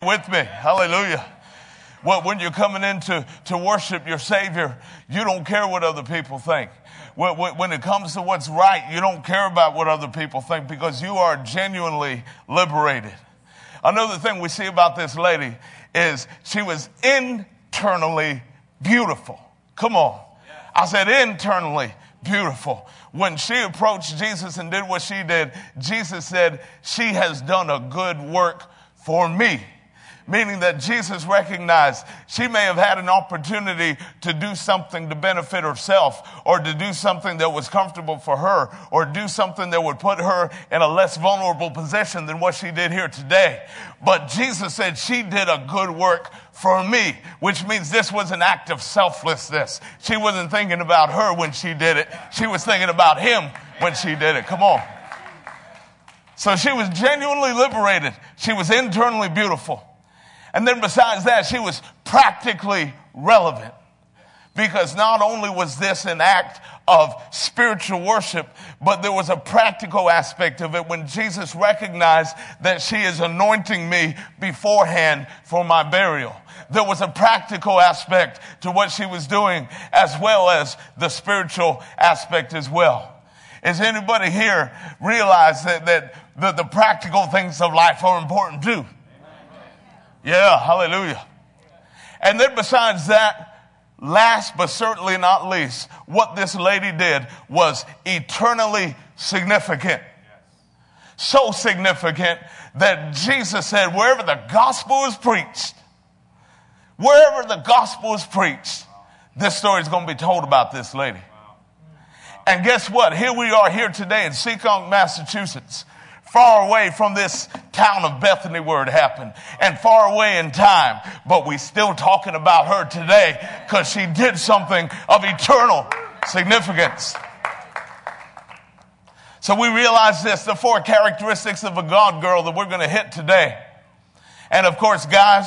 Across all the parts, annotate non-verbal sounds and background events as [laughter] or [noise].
with me. Hallelujah. Well, when you're coming in to, to worship your Savior, you don't care what other people think. When, when it comes to what's right, you don't care about what other people think because you are genuinely liberated. Another thing we see about this lady is she was internally beautiful. Come on. I said internally beautiful. When she approached Jesus and did what she did, Jesus said, She has done a good work for me meaning that Jesus recognized she may have had an opportunity to do something to benefit herself or to do something that was comfortable for her or do something that would put her in a less vulnerable position than what she did here today. But Jesus said she did a good work for me, which means this was an act of selflessness. She wasn't thinking about her when she did it. She was thinking about him when she did it. Come on. So she was genuinely liberated. She was internally beautiful. And then besides that, she was practically relevant. Because not only was this an act of spiritual worship, but there was a practical aspect of it when Jesus recognized that she is anointing me beforehand for my burial. There was a practical aspect to what she was doing as well as the spiritual aspect as well. Is anybody here realize that, that the, the practical things of life are important too? Yeah, hallelujah. And then besides that, last but certainly not least, what this lady did was eternally significant. So significant that Jesus said, wherever the gospel is preached, wherever the gospel is preached, this story is going to be told about this lady. And guess what? Here we are here today in Seekonk, Massachusetts far away from this town of Bethany where it happened and far away in time, but we still talking about her today because she did something of eternal significance. So we realize this, the four characteristics of a God girl that we're going to hit today. And of course, guys,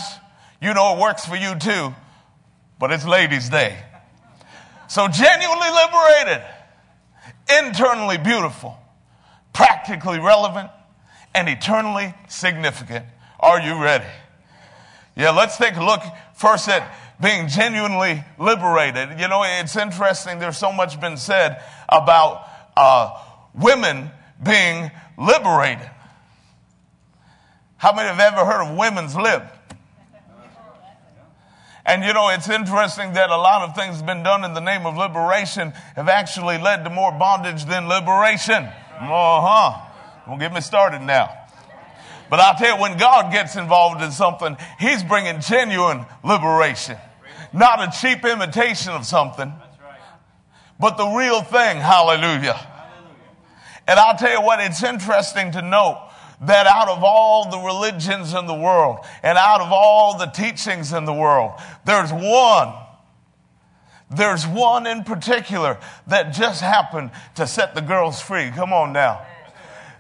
you know it works for you too, but it's ladies day. So genuinely liberated, internally beautiful, practically relevant, and eternally significant. Are you ready? Yeah, let's take a look first at being genuinely liberated. You know, it's interesting. There's so much been said about uh, women being liberated. How many have ever heard of women's lib? And you know, it's interesting that a lot of things been done in the name of liberation have actually led to more bondage than liberation. Uh huh. Don't get me started now. But I'll tell you, when God gets involved in something, He's bringing genuine liberation. Not a cheap imitation of something, but the real thing. Hallelujah. And I'll tell you what, it's interesting to note that out of all the religions in the world and out of all the teachings in the world, there's one there's one in particular that just happened to set the girls free. Come on now.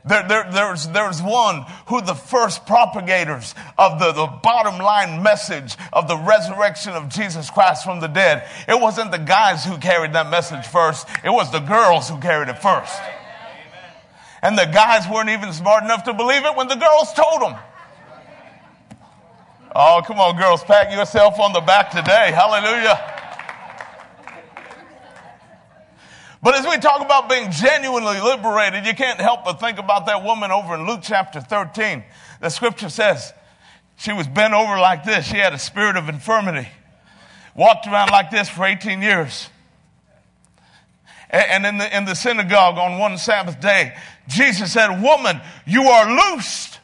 There, there, there's, there's one who the first propagators of the, the bottom line message of the resurrection of Jesus Christ from the dead. It wasn't the guys who carried that message first. It was the girls who carried it first. And the guys weren't even smart enough to believe it when the girls told them. Oh, come on, girls, pat yourself on the back today. Hallelujah. But as we talk about being genuinely liberated, you can't help but think about that woman over in Luke chapter 13. The scripture says she was bent over like this. She had a spirit of infirmity, walked around like this for 18 years. And in the, in the synagogue on one Sabbath day, Jesus said, Woman, you are loosed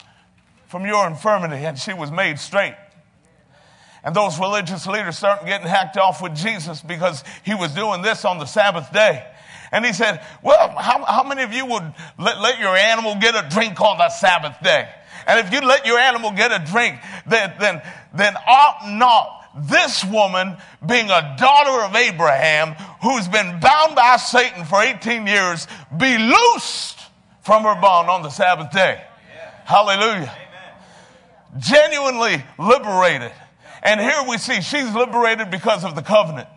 from your infirmity. And she was made straight. And those religious leaders started getting hacked off with Jesus because he was doing this on the Sabbath day. And he said, Well, how, how many of you would let, let your animal get a drink on the Sabbath day? And if you let your animal get a drink, then, then, then ought not this woman, being a daughter of Abraham, who's been bound by Satan for 18 years, be loosed from her bond on the Sabbath day. Yeah. Hallelujah. Amen. Genuinely liberated. And here we see she's liberated because of the covenant.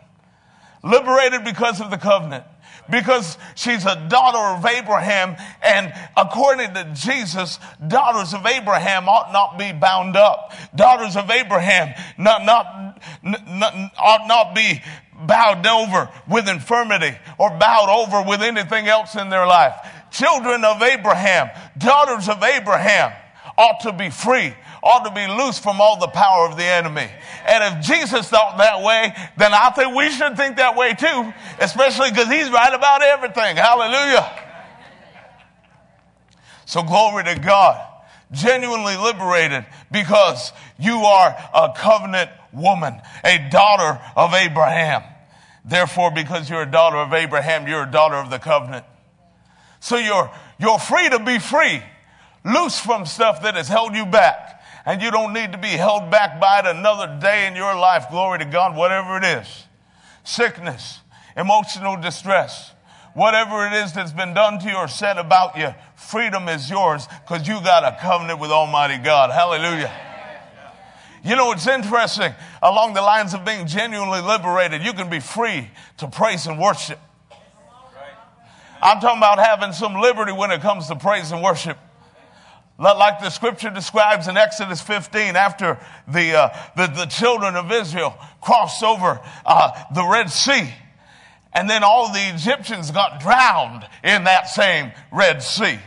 Liberated because of the covenant. Because she's a daughter of Abraham. And according to Jesus, daughters of Abraham ought not be bound up. Daughters of Abraham not, not, not, ought not be bowed over with infirmity or bowed over with anything else in their life. Children of Abraham, daughters of Abraham ought to be free, ought to be loose from all the power of the enemy. And if Jesus thought that way, then I think we should think that way too, especially because he's right about everything. Hallelujah. So glory to God. Genuinely liberated because you are a covenant woman, a daughter of Abraham. Therefore, because you're a daughter of Abraham, you're a daughter of the covenant. So you're, you're free to be free, loose from stuff that has held you back. And you don't need to be held back by it another day in your life. Glory to God, whatever it is. Sickness, emotional distress, whatever it is that's been done to you or said about you, freedom is yours because you got a covenant with Almighty God. Hallelujah. You know, it's interesting. Along the lines of being genuinely liberated, you can be free to praise and worship. I'm talking about having some liberty when it comes to praise and worship. Like the scripture describes in Exodus 15, after the, uh, the, the, children of Israel crossed over uh, the Red Sea, and then all the Egyptians got drowned in that same Red Sea.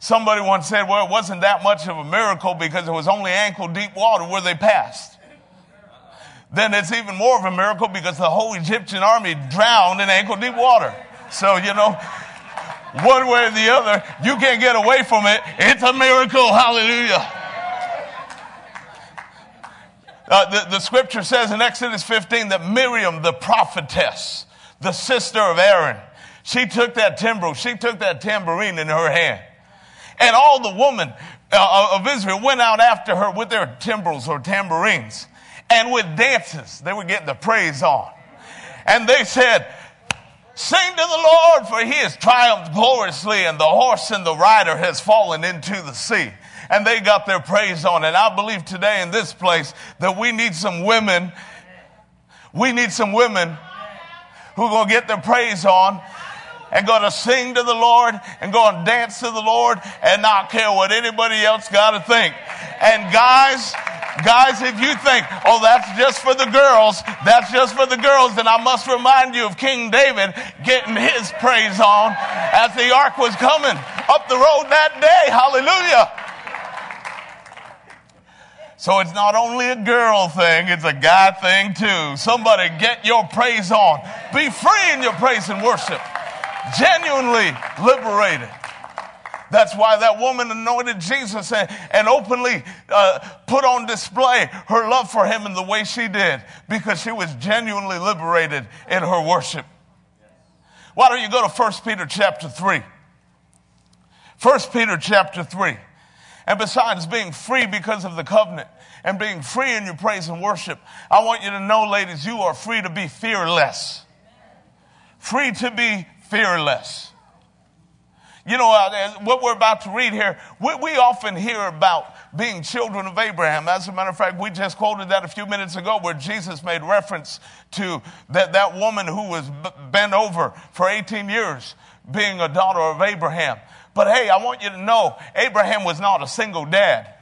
Somebody once said, well, it wasn't that much of a miracle because it was only ankle deep water where they passed. Then it's even more of a miracle because the whole Egyptian army drowned in ankle deep water. So, you know, one way or the other, you can't get away from it. It's a miracle. Hallelujah. Uh, the, the scripture says in Exodus 15 that Miriam, the prophetess, the sister of Aaron, she took that timbrel, she took that tambourine in her hand. And all the women uh, of Israel went out after her with their timbrels or tambourines and with dances. They were getting the praise on. And they said, Sing to the Lord, for he has triumphed gloriously, and the horse and the rider has fallen into the sea. And they got their praise on. And I believe today in this place that we need some women. We need some women who are going to get their praise on and going to sing to the Lord and go and dance to the Lord and not care what anybody else got to think. And guys, Guys, if you think, oh, that's just for the girls, that's just for the girls, then I must remind you of King David getting his praise on as the ark was coming up the road that day. Hallelujah. So it's not only a girl thing, it's a guy thing too. Somebody get your praise on. Be free in your praise and worship. Genuinely liberated. That's why that woman anointed Jesus and, and openly uh, put on display her love for him in the way she did because she was genuinely liberated in her worship. Why don't you go to 1 Peter chapter 3? 1 Peter chapter 3. And besides being free because of the covenant and being free in your praise and worship, I want you to know, ladies, you are free to be fearless. Free to be fearless. You know, uh, what we're about to read here, we, we, often hear about being children of Abraham. As a matter of fact, we just quoted that a few minutes ago where Jesus made reference to that, that woman who was bent over for 18 years being a daughter of Abraham. But hey, I want you to know Abraham was not a single dad.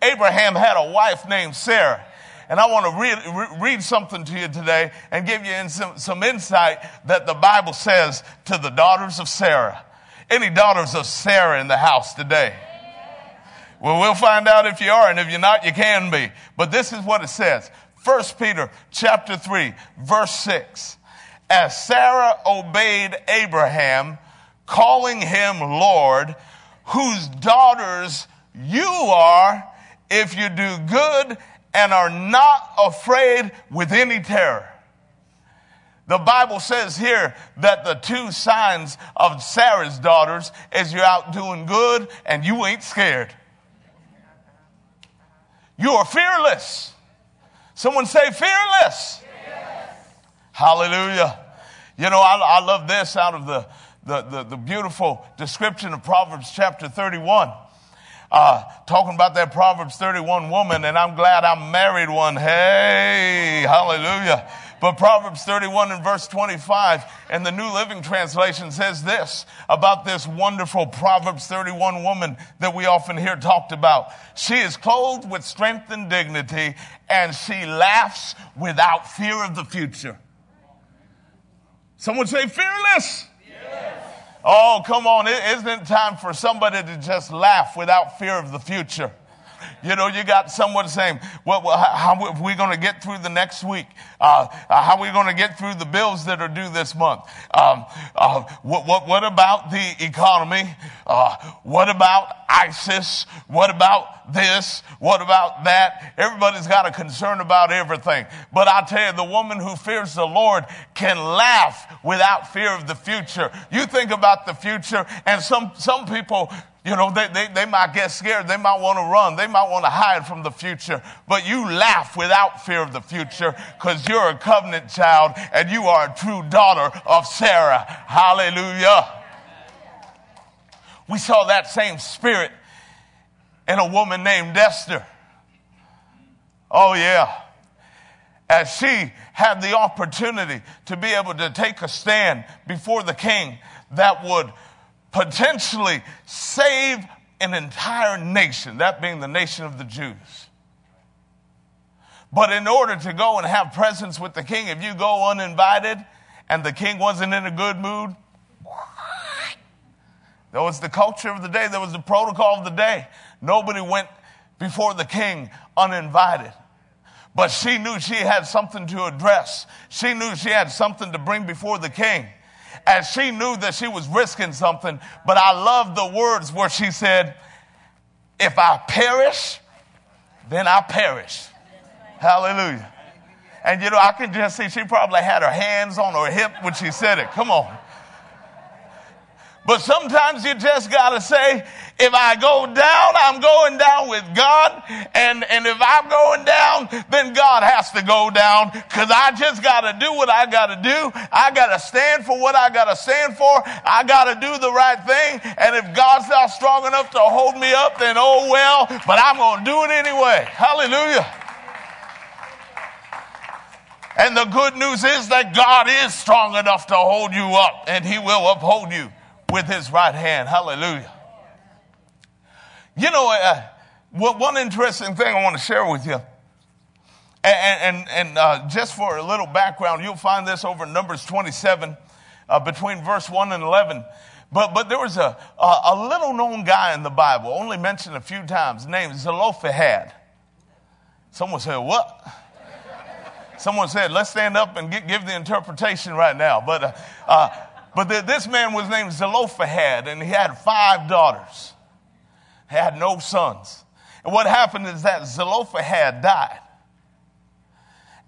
Abraham had a wife named Sarah. And I want to read, read something to you today and give you some, some insight that the Bible says to the daughters of Sarah. Any daughters of Sarah in the house today? Well, we'll find out if you are, and if you're not, you can be. But this is what it says. 1 Peter chapter 3, verse 6. As Sarah obeyed Abraham, calling him Lord, whose daughters you are, if you do good and are not afraid with any terror. The Bible says here that the two signs of Sarah's daughters is you're out doing good and you ain't scared. You are fearless. Someone say fearless. Hallelujah. You know, I, I, love this out of the, the, the, the beautiful description of Proverbs chapter 31 uh, talking about that Proverbs 31 woman, and I'm glad I married one. Hey, hallelujah. But Proverbs 31 and verse 25 and the New Living Translation says this about this wonderful Proverbs 31 woman that we often hear talked about. She is clothed with strength and dignity and she laughs without fear of the future. Someone say fearless. Oh, come on. Isn't it time for somebody to just laugh without fear of the future? You know, you got someone saying, well, well how, are we going to get through the next week? Uh, uh how are we going to get through the bills that are due this month? Um, uh, what, what, what, about the economy? Uh, what about ISIS? What about this? What about that? Everybody's got a concern about everything. But I tell you, the woman who fears the Lord can laugh without fear of the future. You think about the future, and some, some people you know, they, they, they might get scared. They might want to run. They might want to hide from the future. But you laugh without fear of the future because you're a covenant child and you are a true daughter of Sarah. Hallelujah. We saw that same spirit in a woman named Esther. Oh, yeah. As she had the opportunity to be able to take a stand before the king that would potentially save an entire nation, that being the nation of the Jews. But in order to go and have presence with the king, if you go uninvited and the king wasn't in a good mood, that was the culture of the day, that was the protocol of the day. Nobody went before the king uninvited. But she knew she had something to address. She knew she had something to bring before the king and she knew that she was risking something. But I love the words where she said, If I perish, then I perish. Hallelujah. And you know, I can just see she probably had her hands on her hip when she said it. Come on. But sometimes you just got to say, if I go down, I'm going down with God. And, and if I'm going down, then God has to go down because I just got to do what I got to do. I got to stand for what I got to stand for. I got to do the right thing. And if God's not strong enough to hold me up, then oh well, but I'm going to do it anyway. Hallelujah. And the good news is that God is strong enough to hold you up and he will uphold you with his right hand. Hallelujah. You know, uh, one interesting thing I want to share with you. And, and, and uh, just for a little background, you'll find this over Numbers 27, uh, between verse 1 and 11. But, but there was a, a, a, little known guy in the Bible, only mentioned a few times, named Zelophehad. Someone said, What? Someone said, Let's stand up and get, give the interpretation right now. But uh, uh but the, this man was named Zelophehad, and he had five daughters. He had no sons. And what happened is that Zelophehad died.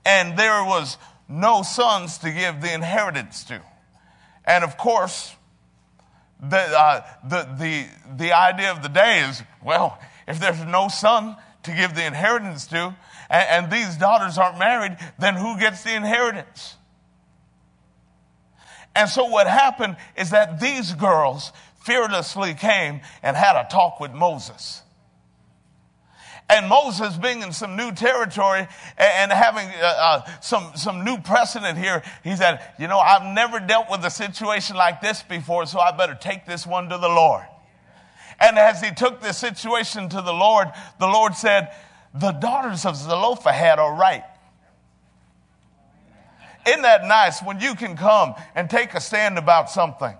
And there was no sons to give the inheritance to. And of course, the, uh, the, the, the idea of the day is well, if there's no son to give the inheritance to, and, and these daughters aren't married, then who gets the inheritance? And so what happened is that these girls fearlessly came and had a talk with Moses. And Moses being in some new territory and having uh, uh, some, some new precedent here, he said, you know, I've never dealt with a situation like this before, so I better take this one to the Lord. And as he took this situation to the Lord, the Lord said, the daughters of Zelophehad are right. Isn't that nice when you can come and take a stand about something?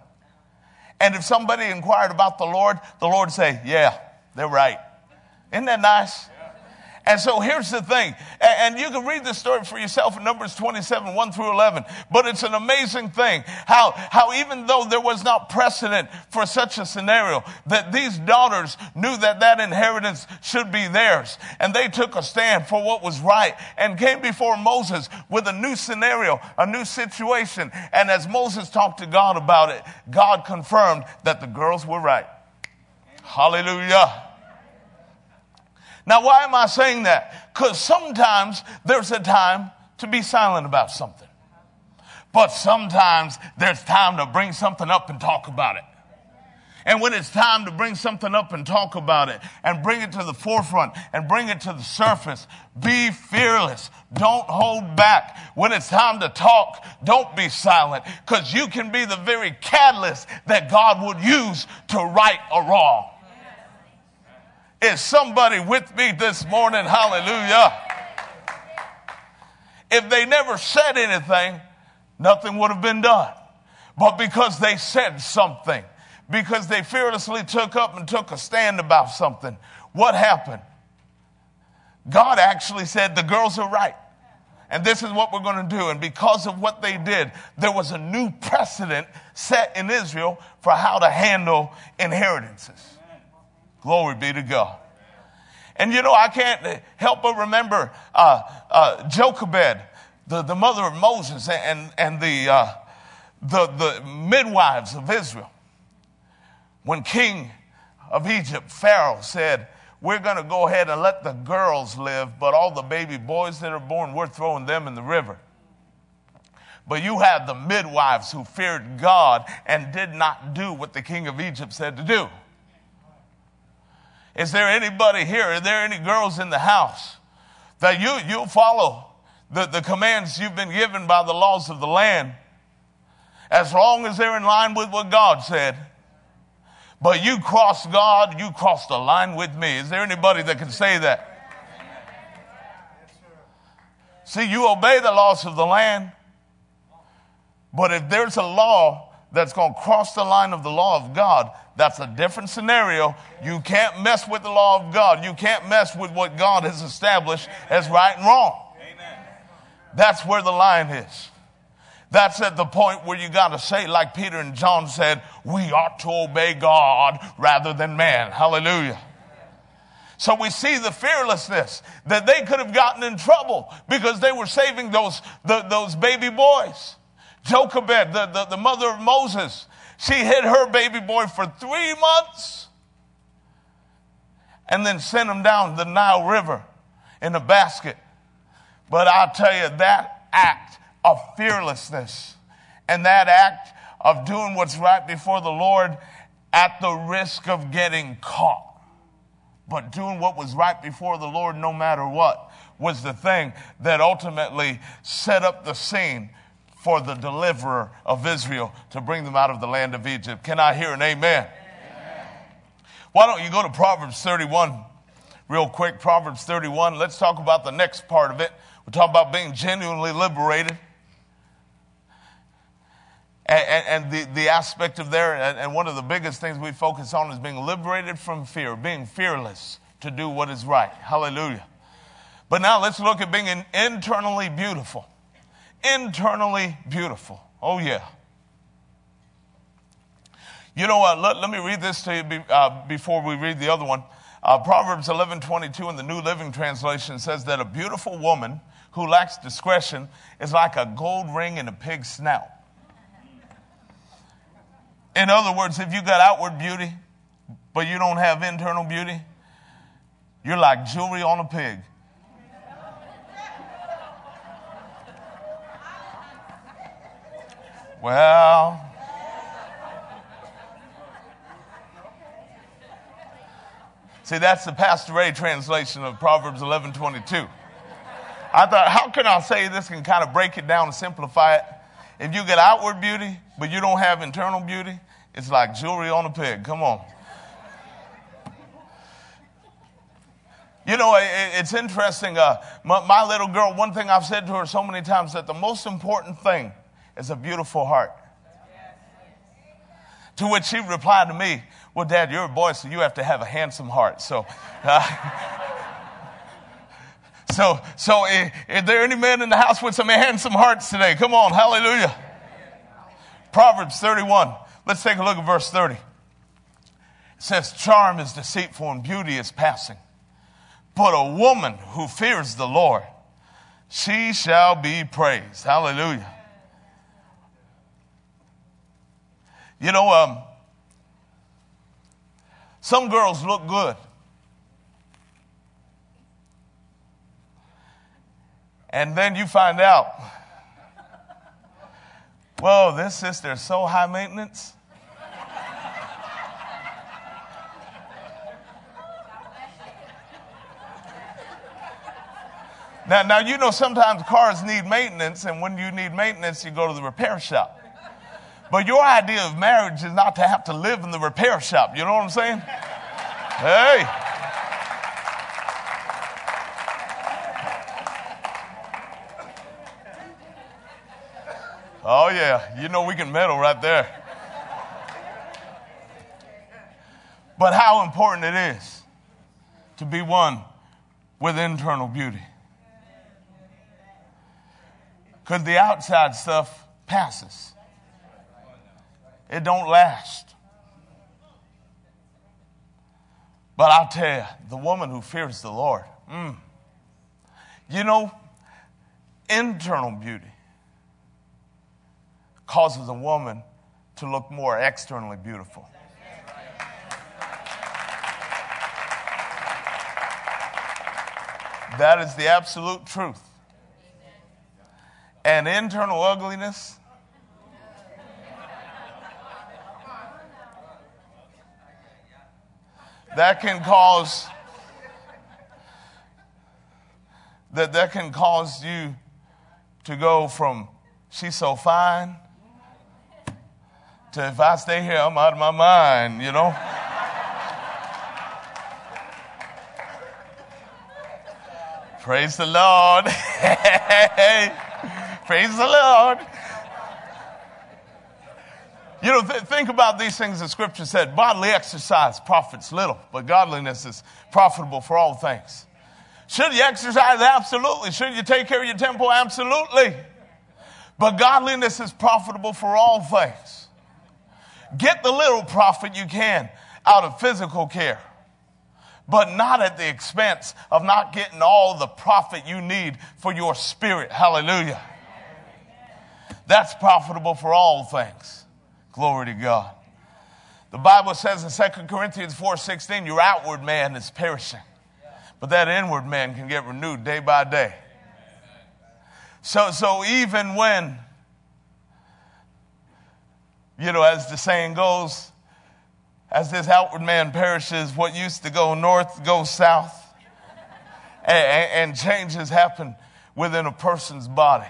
And if somebody inquired about the Lord, the Lord say, yeah, they're right. Isn't that nice? And so here's the thing, and you can read this story for yourself in Numbers 27, 1 through 11, but it's an amazing thing how, how even though there was not precedent for such a scenario, that these daughters knew that that inheritance should be theirs. And they took a stand for what was right and came before Moses with a new scenario, a new situation. And as Moses talked to God about it, God confirmed that the girls were right. Hallelujah. Now, why am I saying that? Because sometimes there's a time to be silent about something. But sometimes there's time to bring something up and talk about it. And when it's time to bring something up and talk about it and bring it to the forefront and bring it to the surface, be fearless. Don't hold back. When it's time to talk, don't be silent because you can be the very catalyst that God would use to right a wrong. Is somebody with me this morning? Hallelujah. If they never said anything, nothing would have been done. But because they said something, because they fearlessly took up and took a stand about something, what happened? God actually said, The girls are right. And this is what we're going to do. And because of what they did, there was a new precedent set in Israel for how to handle inheritances. Glory be to God. And you know, I can't help but remember uh, uh, Jochebed, the, the mother of Moses, and, and the, uh, the, the midwives of Israel. When king of Egypt, Pharaoh, said, We're going to go ahead and let the girls live, but all the baby boys that are born, we're throwing them in the river. But you had the midwives who feared God and did not do what the king of Egypt said to do. Is there anybody here? Are there any girls in the house that you, you follow the, the commands you've been given by the laws of the land as long as they're in line with what God said? But you cross God, you cross the line with me. Is there anybody that can say that? See, you obey the laws of the land, but if there's a law that's going to cross the line of the law of God, that's a different scenario. You can't mess with the law of God. You can't mess with what God has established as right and wrong. That's where the line is. That's at the point where you got to say, like Peter and John said, we ought to obey God rather than man. Hallelujah. So we see the fearlessness that they could have gotten in trouble because they were saving those, the, those baby boys. Jochebed, the, the, the mother of Moses, she hid her baby boy for three months and then sent him down the Nile River in a basket. But I'll tell you, that act of fearlessness and that act of doing what's right before the Lord at the risk of getting caught, but doing what was right before the Lord no matter what was the thing that ultimately set up the scene for the deliverer of Israel to bring them out of the land of Egypt. Can I hear an amen? amen? Why don't you go to Proverbs 31 real quick? Proverbs 31. Let's talk about the next part of it. We're talking about being genuinely liberated. And, and, and the, the aspect of there, and, and one of the biggest things we focus on is being liberated from fear, being fearless to do what is right. Hallelujah. But now let's look at being internally beautiful internally beautiful. Oh, yeah. You know what? Let, let me read this to you be, uh, before we read the other one. Uh, Proverbs 11 22 in the New Living Translation says that a beautiful woman who lacks discretion is like a gold ring in a pig's snout. In other words, if you got outward beauty, but you don't have internal beauty, you're like jewelry on a pig. Well, see, that's the Pastor Ray translation of Proverbs 11 22. I thought, how can I say this and kind of break it down and simplify it? If you get outward beauty, but you don't have internal beauty, it's like jewelry on a pig. Come on. You know, it's interesting. Uh, my, my, little girl, one thing I've said to her so many times that the most important thing is a beautiful heart. To which she replied to me, Well, Dad, you're a boy, so you have to have a handsome heart. So, uh, [laughs] so, so is, is there any men in the house with some handsome hearts today? Come on, hallelujah. Proverbs 31. Let's take a look at verse 30. It says, Charm is deceitful and beauty is passing. But a woman who fears the Lord, she shall be praised. Hallelujah. You know, um, some girls look good. And then you find out, whoa, this sister's so high maintenance. Now, now you know sometimes cars need maintenance, and when you need maintenance, you go to the repair shop. But your idea of marriage is not to have to live in the repair shop. You know what I'm saying? Hey. Oh, yeah. You know we can meddle right there. But how important it is to be one with internal beauty. Because the outside stuff passes. It don't last. But I'll tell you, the woman who fears the Lord, mm, you know, internal beauty causes a woman to look more externally beautiful. That is the absolute truth. And internal ugliness that can cause that that can cause you to go from she's so fine to if I stay here I'm out of my mind, you know? Praise the Lord. [laughs] Praise the Lord. You know, th- think about these things the scripture said bodily exercise profits little, but godliness is profitable for all things. Should you exercise? Absolutely. Should you take care of your temple? Absolutely. But godliness is profitable for all things. Get the little profit you can out of physical care, but not at the expense of not getting all the profit you need for your spirit. Hallelujah. That's profitable for all things. Glory to God. The Bible says in 2 Corinthians 4:16, your outward man is perishing, but that inward man can get renewed day by day. So, so even when, you know, as the saying goes, as this outward man perishes, what used to go north goes south, and, and changes happen within a person's body.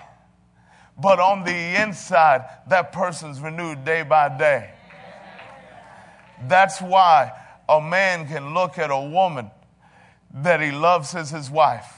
But on the inside, that person's renewed day by day. That's why a man can look at a woman that he loves as his wife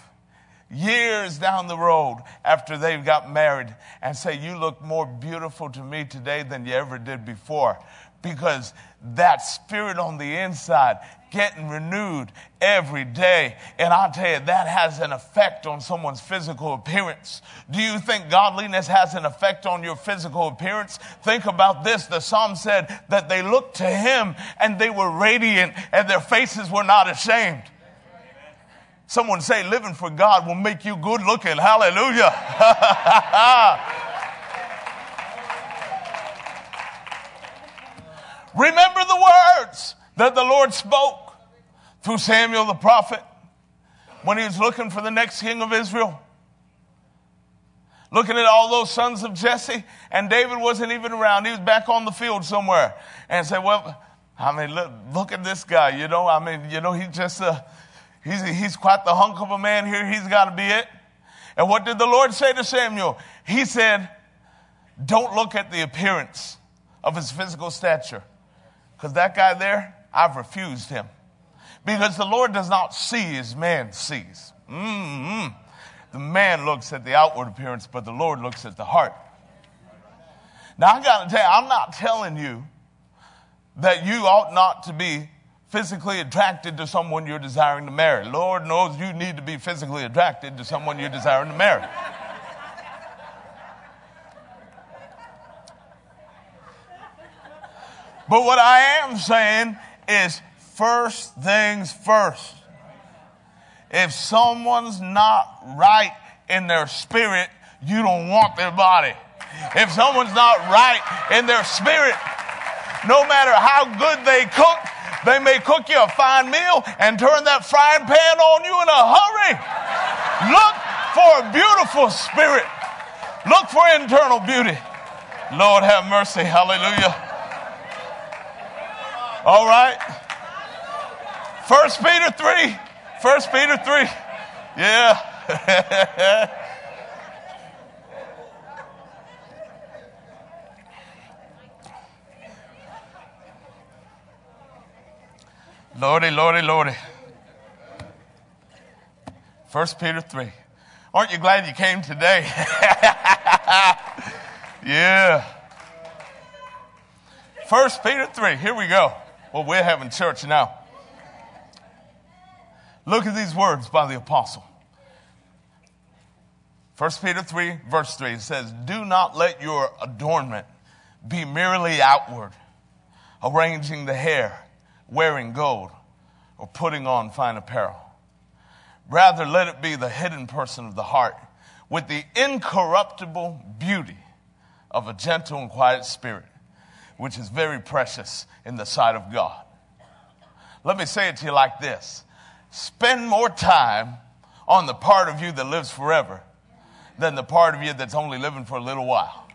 years down the road after they've got married and say, You look more beautiful to me today than you ever did before. Because that spirit on the inside getting renewed every day. And I'll tell you, that has an effect on someone's physical appearance. Do you think godliness has an effect on your physical appearance? Think about this. The psalm said that they looked to him and they were radiant and their faces were not ashamed. Someone say, living for God will make you good looking. Hallelujah. [laughs] Remember the words that the Lord spoke through Samuel the prophet when he was looking for the next king of Israel. Looking at all those sons of Jesse, and David wasn't even around. He was back on the field somewhere. And said, Well, I mean, look, look at this guy, you know. I mean, you know, he's just a, he's, he's quite the hunk of a man here. He's got to be it. And what did the Lord say to Samuel? He said, Don't look at the appearance of his physical stature. Because that guy there, I've refused him. Because the Lord does not see as man sees. Mm-hmm. The man looks at the outward appearance, but the Lord looks at the heart. Now, I got to tell you, I'm not telling you that you ought not to be physically attracted to someone you're desiring to marry. Lord knows you need to be physically attracted to someone you're desiring to marry. But what I am saying is first things first. If someone's not right in their spirit, you don't want their body. If someone's not right in their spirit, no matter how good they cook, they may cook you a fine meal and turn that frying pan on you in a hurry. Look for a beautiful spirit. Look for internal beauty. Lord have mercy. Hallelujah. All right. First Peter 3. First Peter 3. Yeah. [laughs] Lordy, Lordy, Lordy. First Peter 3. Aren't you glad you came today? [laughs] yeah. First Peter 3. Here we go. Well, we're having church now. Look at these words by the apostle. First Peter 3, verse 3 it says, Do not let your adornment be merely outward, arranging the hair wearing gold, or putting on fine apparel. Rather, let it be the hidden person of the heart with the incorruptible beauty of a gentle and quiet spirit, which is very precious in the sight of God. Let me say it to you like this spend more time on the part of you that lives forever than the part of you that's only living for a little while.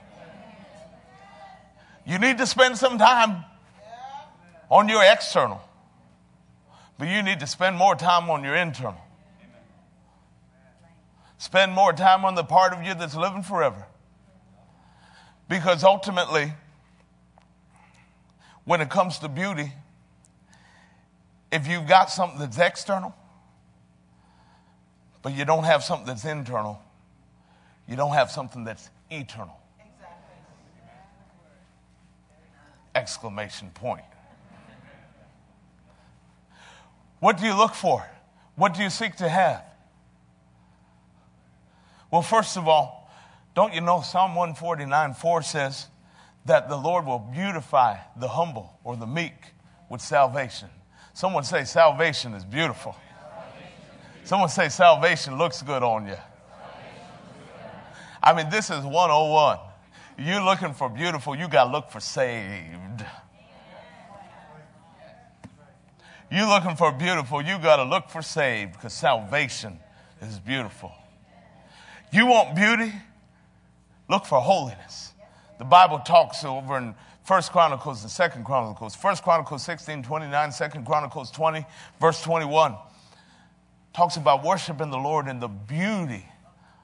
You need to spend some time on your external, but you need to spend more time on your internal. Spend more time on the part of you that's living forever. Because ultimately, when it comes to beauty, if you've got something that's external, but you don't have something that's internal, you don't have something that's eternal. Exclamation point. What do you look for? What do you seek to have? Well, first of all, don't you know Psalm 149 4 says that the Lord will beautify the humble or the meek with salvation? Someone say salvation is beautiful. Someone say salvation looks good on you. I mean, this is 101. You're looking for beautiful, you got to look for saved. You're looking for beautiful, you got to look for saved because salvation is beautiful. You want beauty? Look for holiness. The Bible talks over in First Chronicles and Second Chronicles. First Chronicles 16, 29, Second Chronicles 20, verse 21. Talks about worshiping the Lord in the beauty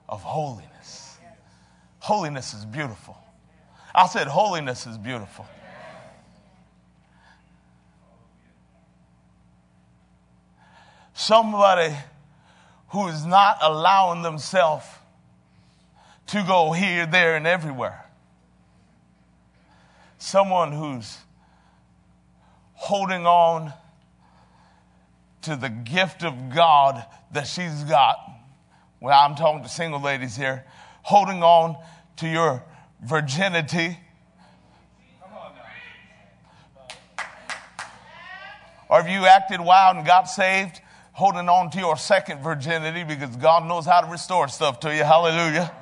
of holiness. Holiness is beautiful. I said holiness is beautiful. Somebody who is not allowing themselves to go here, there, and everywhere. Someone who's holding on to the gift of God that she's got. Well, I'm talking to single ladies here. Holding on to your virginity. Or have you acted wild and got saved, holding on to your second virginity because God knows how to restore stuff to you? Hallelujah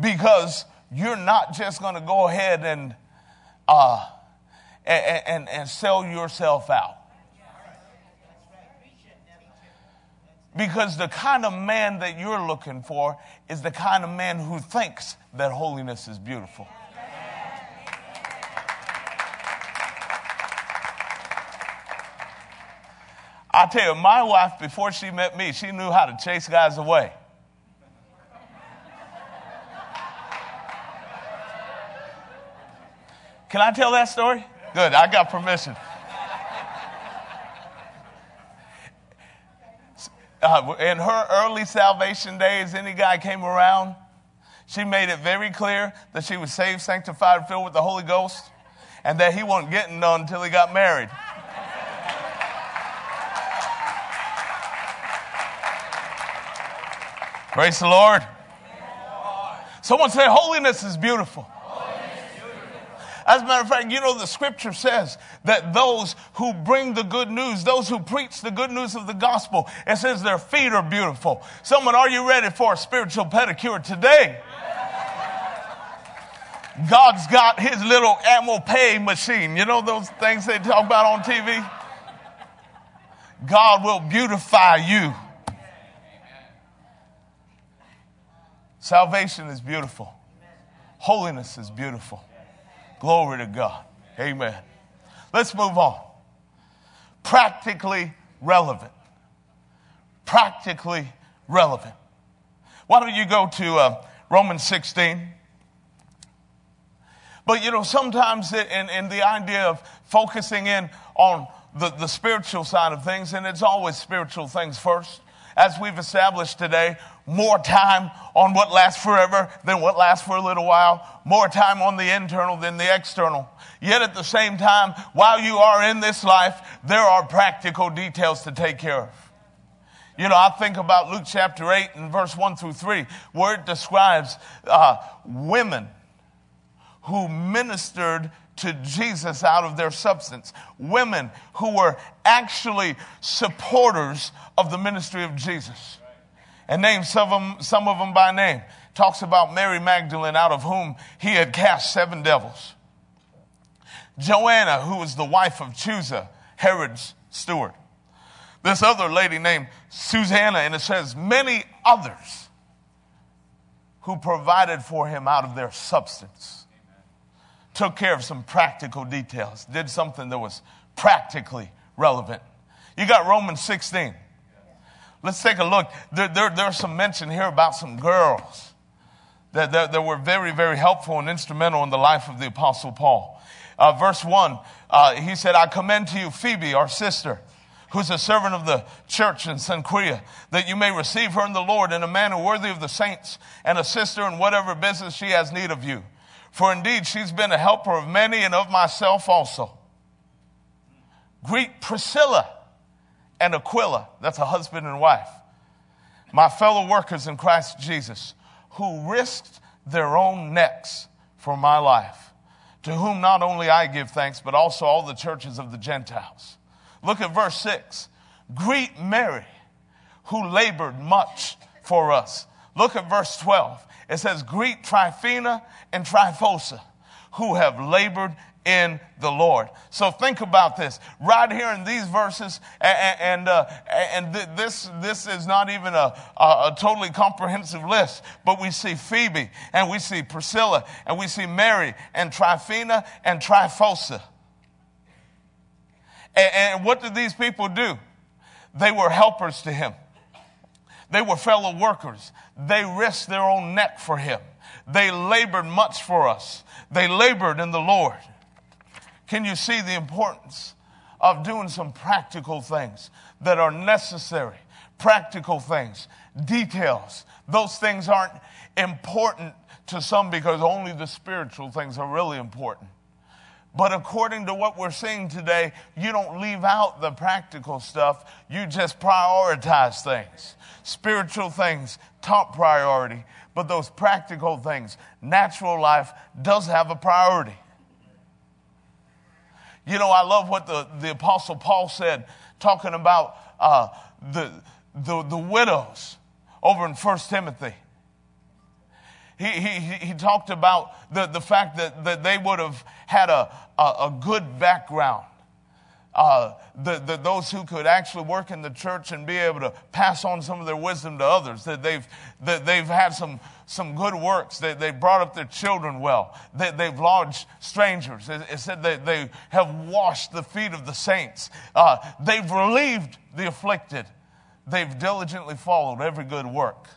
because you're not just going to go ahead and, uh, and, and, and sell yourself out. Because the kind of man that you're looking for is the kind of man who thinks that holiness is beautiful. I tell you, my wife, before she met me, she knew how to chase guys away. Can I tell that story? Good, I got permission. Uh, in her early salvation days, any guy came around, she made it very clear that she was saved, sanctified, filled with the Holy Ghost, and that he wasn't getting none until he got married. Praise the Lord. Someone say, Holiness is beautiful. As a matter of fact, you know, the scripture says that those who bring the good news, those who preach the good news of the gospel, it says their feet are beautiful. Someone, are you ready for a spiritual pedicure today? God's got his little Amopé machine. You know those things they talk about on TV? God will beautify you. Salvation is beautiful. Holiness is beautiful. Glory to God. Amen. Let's move on. Practically relevant. practically relevant. Why don't you go to uh, Romans 16? But you know, sometimes in, in the idea of focusing in on the, the spiritual side of things, and it's always spiritual things first. As we've established today, more time on what lasts forever than what lasts for a little while, more time on the internal than the external. Yet at the same time, while you are in this life, there are practical details to take care of. You know, I think about Luke chapter 8 and verse 1 through 3, where it describes uh, women who ministered to Jesus out of their substance. Women who were actually supporters of the ministry of Jesus. And names some of them, some of them by name. Talks about Mary Magdalene, out of whom he had cast seven devils. Joanna, who was the wife of Chuza, Herod's steward. This other lady named Susanna, and it says many others who provided for him out of their substance took care of some practical details, did something that was practically relevant. You got Romans 16. Let's take a look. There, there, there's some mention here about some girls that, that, that, were very, very helpful and instrumental in the life of the Apostle Paul. Uh, verse 1, uh, he said, I commend to you Phoebe, our sister, who's a servant of the church in Cenchrea, that you may receive her in the Lord in a manner worthy of the saints, and assist her in whatever business she has need of you. For indeed, she's been a helper of many and of myself also. Greet Priscilla and Aquila. That's a husband and wife. My fellow workers in Christ Jesus, who risked their own necks for my life, to whom not only I give thanks, but also all the churches of the Gentiles. Look at verse 6. Greet Mary, who labored much for us. Look at verse 12. It says, Greet Tryphena and Tryphosa, who have labored in the Lord. So think about this right here in these verses, and, and, uh, and this, this is not even a, a, a, totally comprehensive list, but we see Phoebe, and we see Priscilla, and we see Mary, and Tryphena, and Tryphosa. And, and what did these people do? They were helpers to him. They were fellow workers. They risked their own neck for him. They labored much for us. They labored in the Lord. Can you see the importance of doing some practical things that are necessary? Practical things, details. Those things aren't important to some because only the spiritual things are really important. But according to what we're seeing today, you don't leave out the practical stuff. You just prioritize things. Spiritual things, top priority. But those practical things, natural life does have a priority. You know, I love what the, the Apostle Paul said, talking about uh, the, the, the widows over in First Timothy. He, he, he talked about the, the fact that, that they would have had a, a, a good background. Uh, the, the, those who could actually work in the church and be able to pass on some of their wisdom to others, that they've, that they've had some, some good works, that they brought up their children well, that they've lodged strangers. It, it said that they have washed the feet of the saints. Uh, they've relieved the afflicted. They've diligently followed every good work.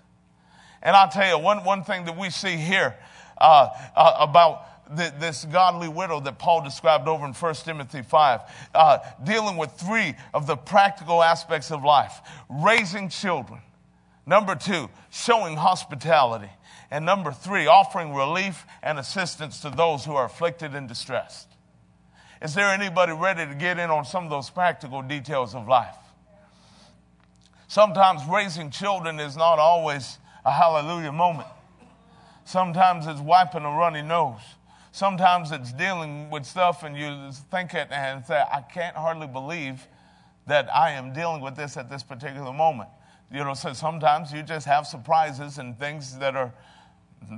And I'll tell you, one, one thing that we see here uh, uh, about this godly widow that Paul described over in 1 Timothy 5, uh, dealing with three of the practical aspects of life raising children. Number two, showing hospitality. And number three, offering relief and assistance to those who are afflicted and distressed. Is there anybody ready to get in on some of those practical details of life? Sometimes raising children is not always a hallelujah moment. Sometimes it's wiping a runny nose. Sometimes it's dealing with stuff and you think it and say, I can't hardly believe that I am dealing with this at this particular moment. You know, so sometimes you just have surprises and things that are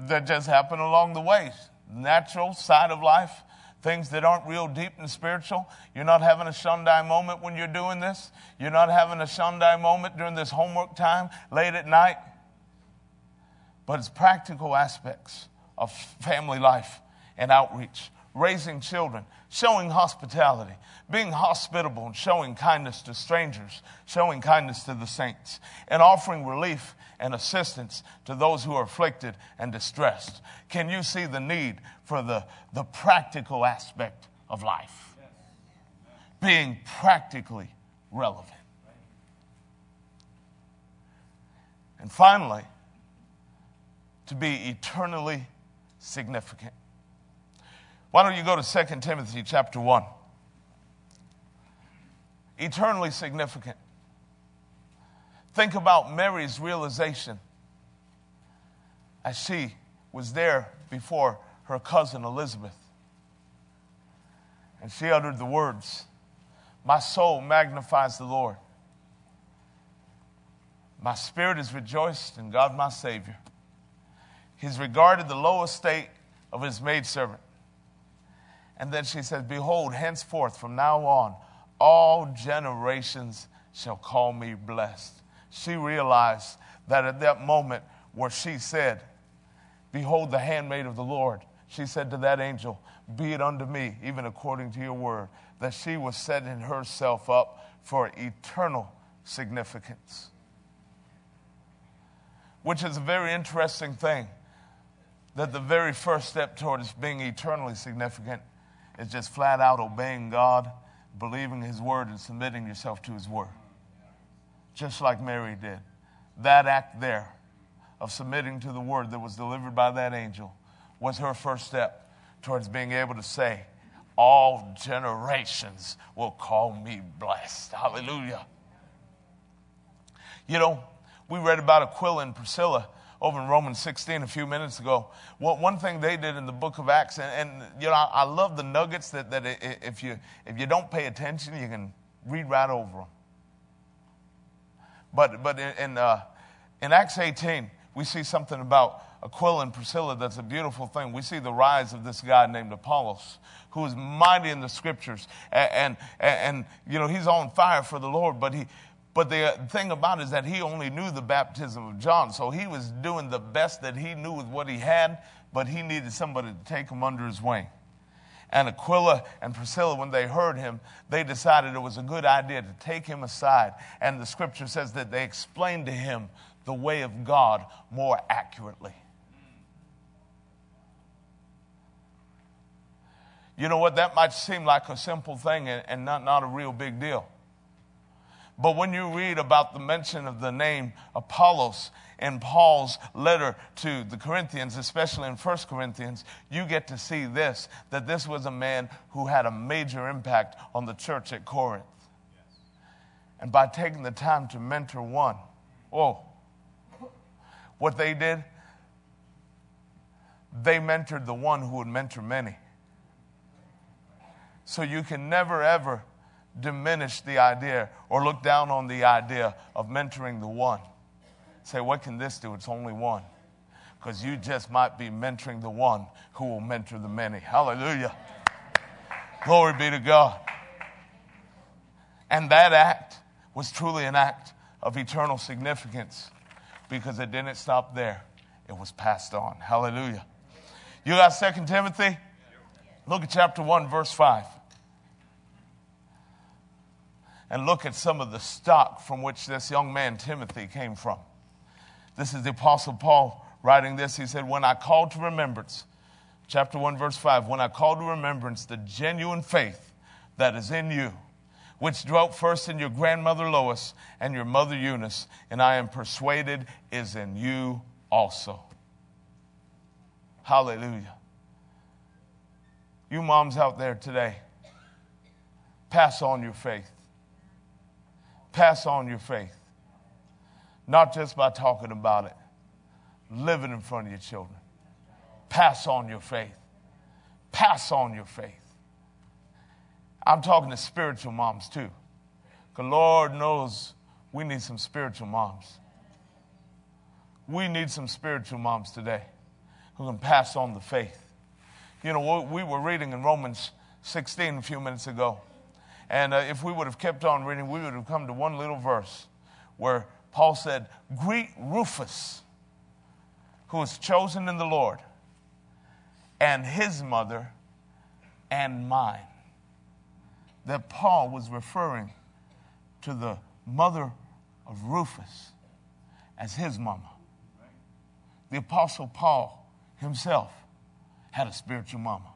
that just happen along the way. Natural side of life, things that aren't real deep and spiritual. You're not having a Shundai moment when you're doing this. You're not having a Shundai moment during this homework time late at night but it's practical aspects of family life and outreach, raising children, showing hospitality, being hospitable and showing kindness to strangers, showing kindness to the saints, and offering relief and assistance to those who are afflicted and distressed. Can you see the need for the, the practical aspect of life? Being practically relevant. And finally, to be eternally significant. Why don't you go to 2 Timothy chapter 1? Eternally significant. Think about Mary's realization as she was there before her cousin Elizabeth. And she uttered the words, My soul magnifies the Lord. My spirit is rejoiced in God my Savior. He's regarded the low estate of his maidservant. And then she says, Behold, henceforth from now on, all generations shall call me blessed. She realized that at that moment where she said, Behold, the handmaid of the Lord, she said to that angel, Be it unto me, even according to your word, that she was setting herself up for eternal significance. Which is a very interesting thing that the very first step towards being eternally significant is just flat out obeying God, believing His word, and submitting yourself to His word. Just like Mary did. That act there of submitting to the word that was delivered by that angel was her first step towards being able to say, All generations will call me blessed. Hallelujah. You know, we read about Aquila and Priscilla over in Romans 16 a few minutes ago. One thing they did in the book of Acts, and, and you know, I, I, love the nuggets that, that if, you, if you don't pay attention, you can read right over them. But, but in, in, uh, in Acts 18, we see something about Aquila and Priscilla that's a beautiful thing. We see the rise of this guy named Apollos, who is mighty in the scriptures. And, and, and, you know, he's on fire for the Lord, but he, but uh, the thing about it is that he only knew the baptism of John. So he was doing the best that he knew with what he had, but he needed somebody to take him under his wing. And Aquila and Priscilla, when they heard him, they decided it was a good idea to take him aside. And the scripture says that they explained to him the way of God more accurately. You know what? That might seem like a simple thing and, not, not a real big deal. But when you read about the mention of the name Apollos in Paul's letter to the Corinthians, especially in 1 Corinthians, you get to see this that this was a man who had a major impact on the church at Corinth. And by taking the time to mentor one, oh, what they did, they mentored the one who would mentor many. So you can never ever diminish the idea or look down on the idea of mentoring the one. Say, what can this do? It's only one. Because you just might be mentoring the one who will mentor the many. Hallelujah. Glory be to God. And that act was truly an act of eternal significance because it didn't stop there, it was passed on. Hallelujah. You got Second Timothy? Look at chapter 1, verse 5 and look at some of the stock from which this young man, Timothy, came from. This is the Apostle Paul writing this. He said, When I call to remembrance, chapter 1, verse 5, when I call to remembrance the genuine faith that is in you, which dwelt first in your grandmother Lois and your mother Eunice, and I am persuaded is in you also. Hallelujah. You moms out there today, pass on your faith pass on your faith. Not just by talking about it, live it in front of your children. Pass on your faith. Pass on your faith. I'm talking to spiritual moms too. Because Lord knows we need some spiritual moms. We need some spiritual moms today who can pass on the faith. You know, we were reading in Romans 16 a few minutes ago and uh, if we would have kept on reading, we would have come to one little verse where Paul said, Greet Rufus, who was chosen in the Lord, and his mother, and mine. That Paul was referring to the mother of Rufus as his mama. The Apostle Paul himself had a spiritual mama.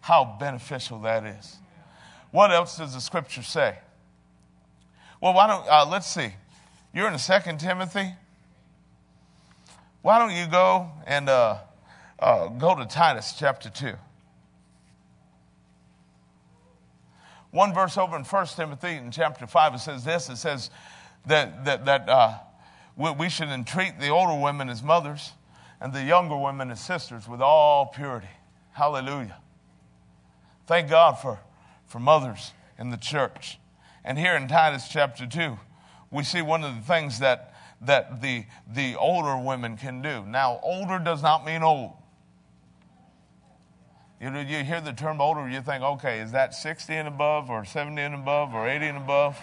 How beneficial that is. What else does the scripture say? Well, why don't, uh, let's see. You're in Second Timothy. Why don't you go and uh, uh, go to Titus chapter 2? One verse over in 1 Timothy in chapter 5, it says this it says that, that, that uh, we should entreat the older women as mothers and the younger women as sisters with all purity. Hallelujah. Thank God for, for mothers in the church. And here in Titus chapter 2, we see one of the things that, that the, the older women can do. Now, older does not mean old. You, know, you hear the term older, you think, okay, is that 60 and above, or 70 and above, or 80 and above?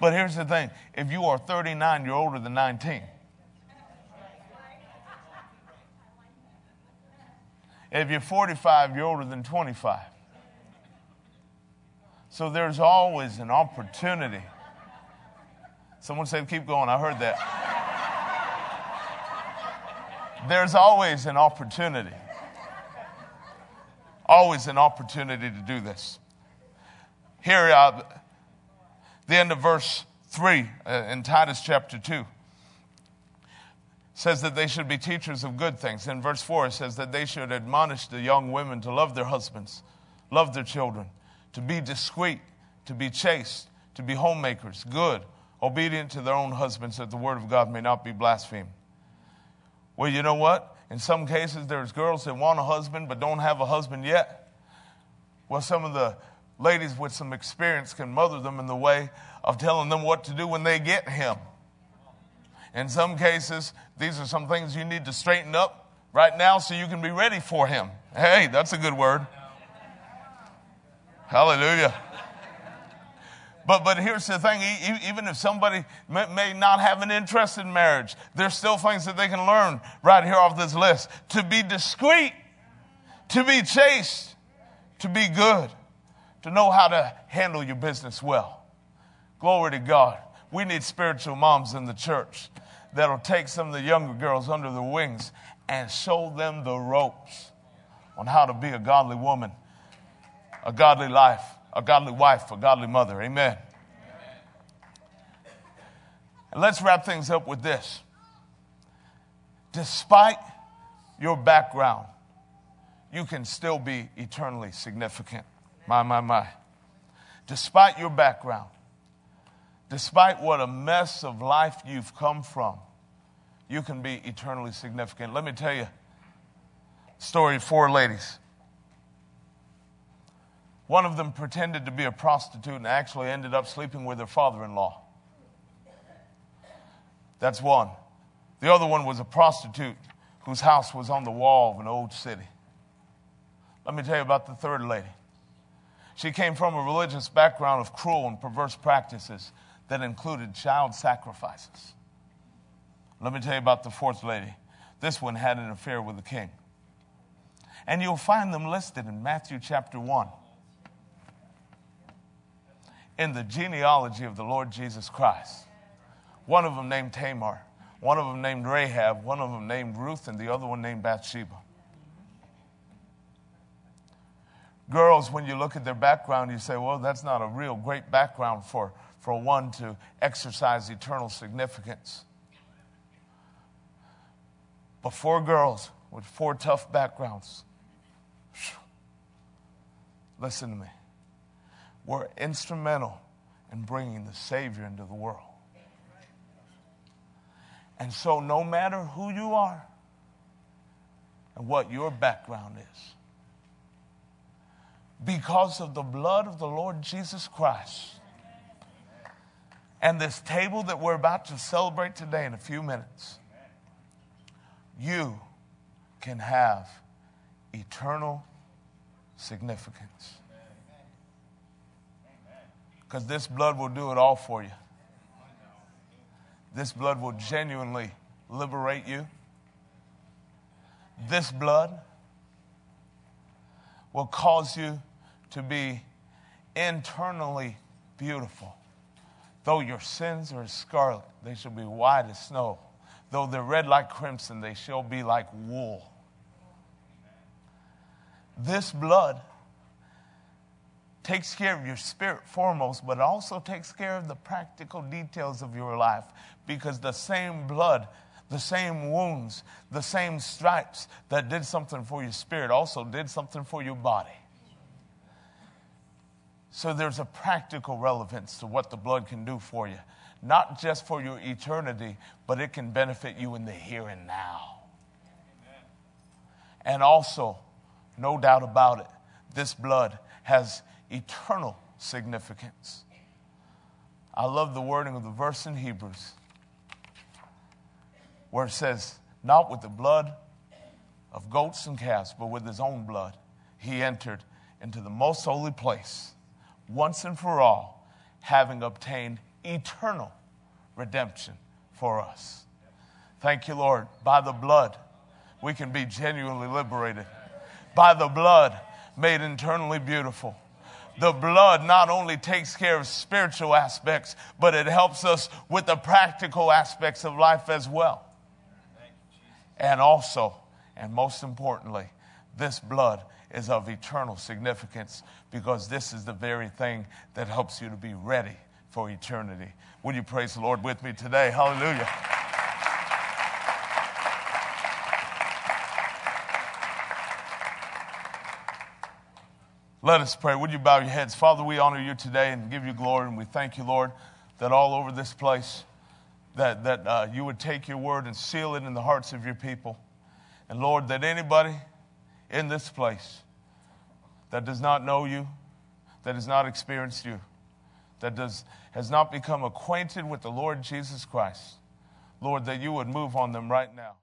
But here's the thing if you are 39, you're older than 19. If you're 45, you're older than 25. So there's always an opportunity. Someone said, keep going. I heard that. There's always an opportunity. Always an opportunity to do this. Here, uh, the end of verse 3 uh, in Titus chapter 2 says that they should be teachers of good things. In verse 4, it says that they should admonish the young women to love their husbands, love their children, to be discreet, to be chaste, to be homemakers, good, obedient to their own husbands, that the word of God may not be blasphemed. Well, you know what? In some cases, there's girls that want a husband but don't have a husband yet. Well, some of the ladies with some experience can mother them in the way of telling them what to do when they get him. In some cases, these are some things you need to straighten up right now so you can be ready for Him. Hey, that's a good word. Hallelujah. But, but here's the thing even if somebody may, not have an interest in marriage, there's still things that they can learn right here off this list. To be discreet, to be chaste, to be good, to know how to handle your business well. Glory to God. We need spiritual moms in the church that'll take some of the younger girls under their wings and show them the ropes on how to be a godly woman, a godly life, a godly wife, a godly mother. Amen. Amen. And let's wrap things up with this. Despite your background, you can still be eternally significant. My, my, my. Despite your background, despite what a mess of life you've come from, you can be eternally significant. Let me tell you story of four ladies. One of them pretended to be a prostitute and actually ended up sleeping with her father in law. That's one. The other one was a prostitute whose house was on the wall of an old city. Let me tell you about the third lady. She came from a religious background of cruel and perverse practices that included child sacrifices. Let me tell you about the fourth lady. This one had an affair with the king. And you'll find them listed in Matthew chapter 1 in the genealogy of the Lord Jesus Christ. One of them named Tamar, one of them named Rahab, one of them named Ruth, and the other one named Bathsheba. Girls, when you look at their background, you say, well, that's not a real great background for, for one to exercise eternal significance. But four girls with four tough backgrounds. Listen to me. Were instrumental in bringing the Savior into the world. And so, no matter who you are and what your background is, because of the blood of the Lord Jesus Christ and this table that we're about to celebrate today in a few minutes, you can have eternal significance. Because this blood will do it all for you. This blood will genuinely liberate you. This blood will cause you to be internally beautiful. Though your sins are scarlet, they shall be white as snow. Though they're red like crimson, they shall be like wool. This blood takes care of your spirit foremost, but also takes care of the practical details of your life because the same blood, the same wounds, the same stripes that did something for your spirit also did something for your body. So there's a practical relevance to what the blood can do for you, not just for your eternity, but it can benefit you in the here and now. And also, no doubt about it, this blood has eternal significance. I love the wording of the verse in Hebrews where it says, Not with the blood of goats and calves, but with his own blood, he entered into the most holy place once and for all, having obtained eternal redemption for us. Thank you, Lord. By the blood, we can be genuinely liberated. By the blood, made internally beautiful the blood not only takes care of spiritual aspects, but it helps us with the practical aspects of life as well. And also, and most importantly, this blood is of eternal significance because this is the very thing that helps you to be ready for eternity. Would you praise the Lord with me today? Hallelujah. Let us pray. Would you bow your heads? Father, we honor you today and give you glory, and we thank you, Lord, that all over this place, that, that uh, you would take your word and seal it in the hearts of your people. And Lord, that anybody in this place that does not know you, that has not experienced you, that does, has not become acquainted with the Lord Jesus Christ, Lord, that you would move on them right now.